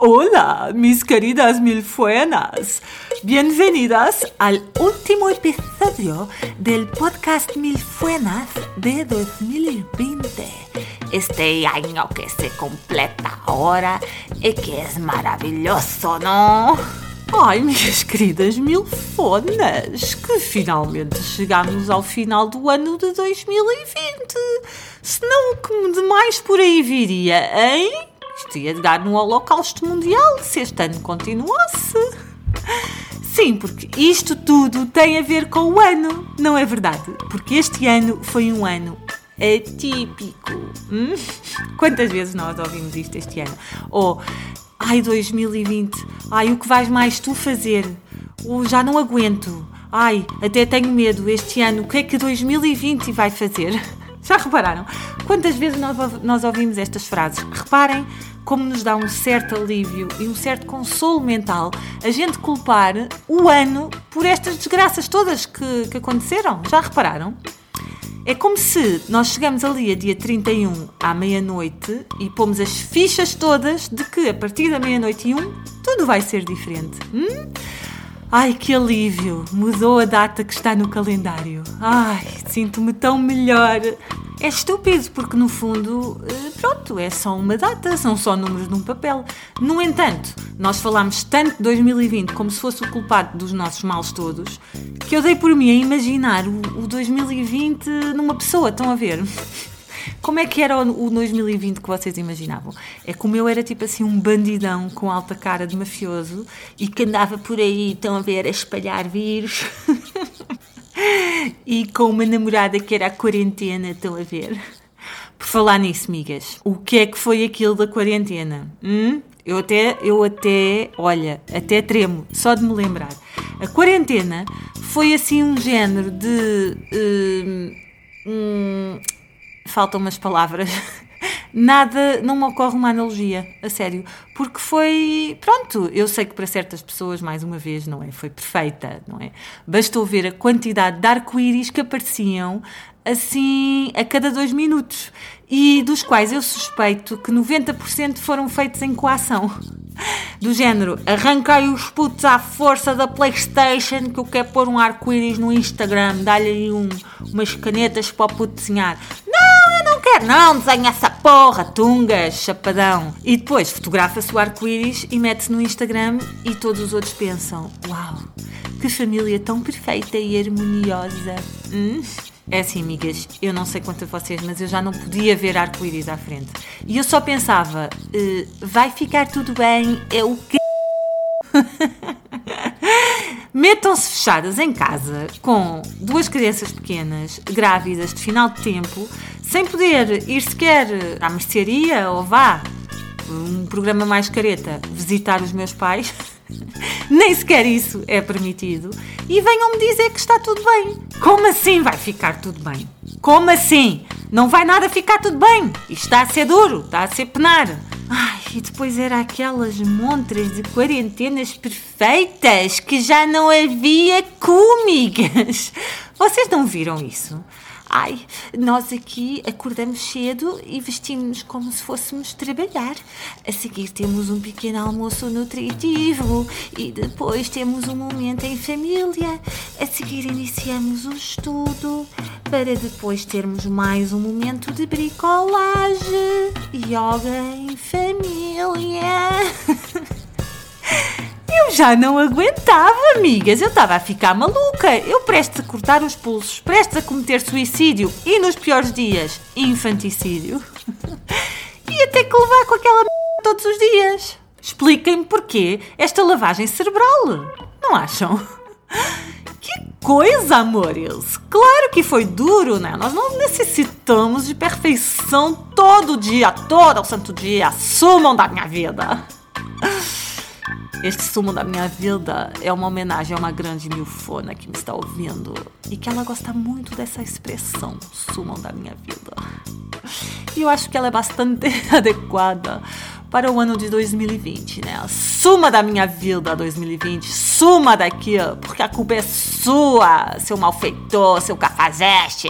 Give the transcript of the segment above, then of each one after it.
Hola, mis queridas milfuenas. Bienvenidas al último episodio del podcast Milfuenas de 2020. Este año que se completa ahora y que es maravilloso, ¿no? Ai, minhas queridas milfonas, que finalmente chegamos ao final do ano de 2020. Senão o que de mais por aí viria, hein? Isto ia dar no holocausto mundial se este ano continuasse. Sim, porque isto tudo tem a ver com o ano, não é verdade? Porque este ano foi um ano atípico. Hum? Quantas vezes nós ouvimos isto este ano? Ou, ai 2020, ai o que vais mais tu fazer? Ou já não aguento, ai até tenho medo este ano, o que é que 2020 vai fazer? Já repararam? Quantas vezes nós, ouvimos estas frases? Reparem como nos dá um certo alívio e um certo consolo mental a gente culpar o ano por estas desgraças todas que, que aconteceram. Já repararam? É como se nós chegamos ali a dia 31 à meia-noite e pomos as fichas todas de que a partir da meia-noite e um tudo vai ser diferente. Hum? Ai, que alívio! Mudou a data que está no calendário. Ai, sinto-me tão melhor. É estúpido, porque no fundo, eh, pronto, é só uma data, são só números num papel. No entanto, nós falámos tanto de 2020 como se fosse o culpado dos nossos males todos, que eu dei por mim a imaginar o 2020 numa pessoa, estão a ver? Como é que era o 2020 que vocês imaginavam? É como eu era tipo assim um bandidão com alta cara de mafioso e que andava por aí, estão a ver, a espalhar vírus. e com uma namorada que era a quarentena, estão a ver? Por falar nisso, migas, o que é que foi aquilo da quarentena? Hum? Eu até, eu até, olha, até tremo, só de me lembrar. A quarentena foi assim um género de. Hum, hum, faltam umas palavras. Nada, não me ocorre uma analogia, a sério, porque foi, pronto, eu sei que para certas pessoas, mais uma vez, não é, foi perfeita, não é? Bastou ver a quantidade de arco-íris que apareciam assim a cada dois minutos e dos quais eu suspeito que 90% foram feitos em coação. Do género, arrancai os putos à força da Playstation que eu quero pôr um arco-íris no Instagram, dá-lhe aí um, umas canetas para o puto desenhar. Não, desenha essa porra, tungas, chapadão. E depois fotografa-se o arco-íris e mete-se no Instagram e todos os outros pensam: Uau, que família tão perfeita e harmoniosa. Hum? É assim, amigas, eu não sei quanto a vocês, mas eu já não podia ver arco-íris à frente. E eu só pensava: uh, vai ficar tudo bem, é o que. Metam-se fechadas em casa com duas crianças pequenas, grávidas de final de tempo, sem poder ir sequer à mercearia ou vá, um programa mais careta, visitar os meus pais. Nem sequer isso é permitido. E venham-me dizer que está tudo bem. Como assim vai ficar tudo bem? Como assim? Não vai nada ficar tudo bem. Isto está a ser duro, está a ser penar. E depois era aquelas montras de quarentenas perfeitas que já não havia comigas. Vocês não viram isso? Ai, nós aqui acordamos cedo e vestimos-nos como se fôssemos trabalhar. A seguir temos um pequeno almoço nutritivo e depois temos um momento em família. A seguir iniciamos o estudo para depois termos mais um momento de bricolagem. Yoga em família. Eu já não aguentava, amigas. Eu estava a ficar maluca. Eu prestes a cortar os pulsos, prestes a cometer suicídio e, nos piores dias, infanticídio. E até que levar com aquela m... todos os dias. Expliquem-me porquê esta lavagem cerebral. Não acham? Que coisa, amores! Claro que foi duro, né? Nós não necessitamos de perfeição todo dia, todo o santo dia. Assumam da minha vida. Este sumo da minha vida é uma homenagem a uma grande milfona que me está ouvindo e que ela gosta muito dessa expressão, sumo da minha vida. E eu acho que ela é bastante adequada, para o ano de 2020, né? Suma da minha vida 2020, suma daqui, porque a culpa é sua, seu malfeitor, seu cafajeste.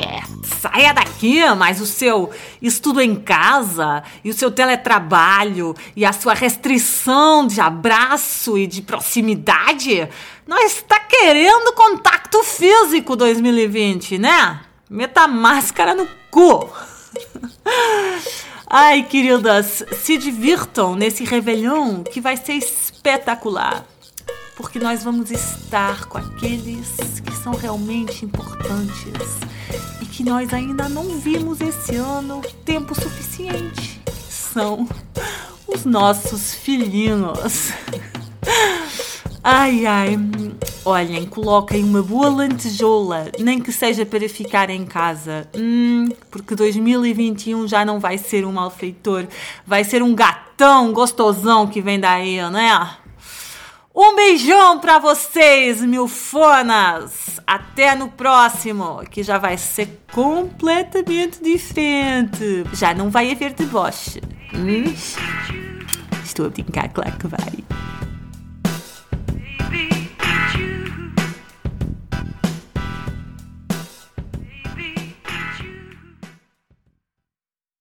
Saia daqui, mas o seu estudo em casa e o seu teletrabalho e a sua restrição de abraço e de proximidade não está querendo contato físico 2020, né? Meta máscara no cu. Ai, queridas, se divirtam nesse Réveillon que vai ser espetacular. Porque nós vamos estar com aqueles que são realmente importantes e que nós ainda não vimos esse ano tempo suficiente. São os nossos filhinhos. Ai, ai. Olhem, coloquem uma boa lantejola, nem que seja para ficar em casa. Hum, porque 2021 já não vai ser um malfeitor, vai ser um gatão gostosão que vem daí, né? Um beijão para vocês, milfonas! Até no próximo, que já vai ser completamente diferente. Já não vai haver deboche. Hum? Estou a brincar, claro que vai.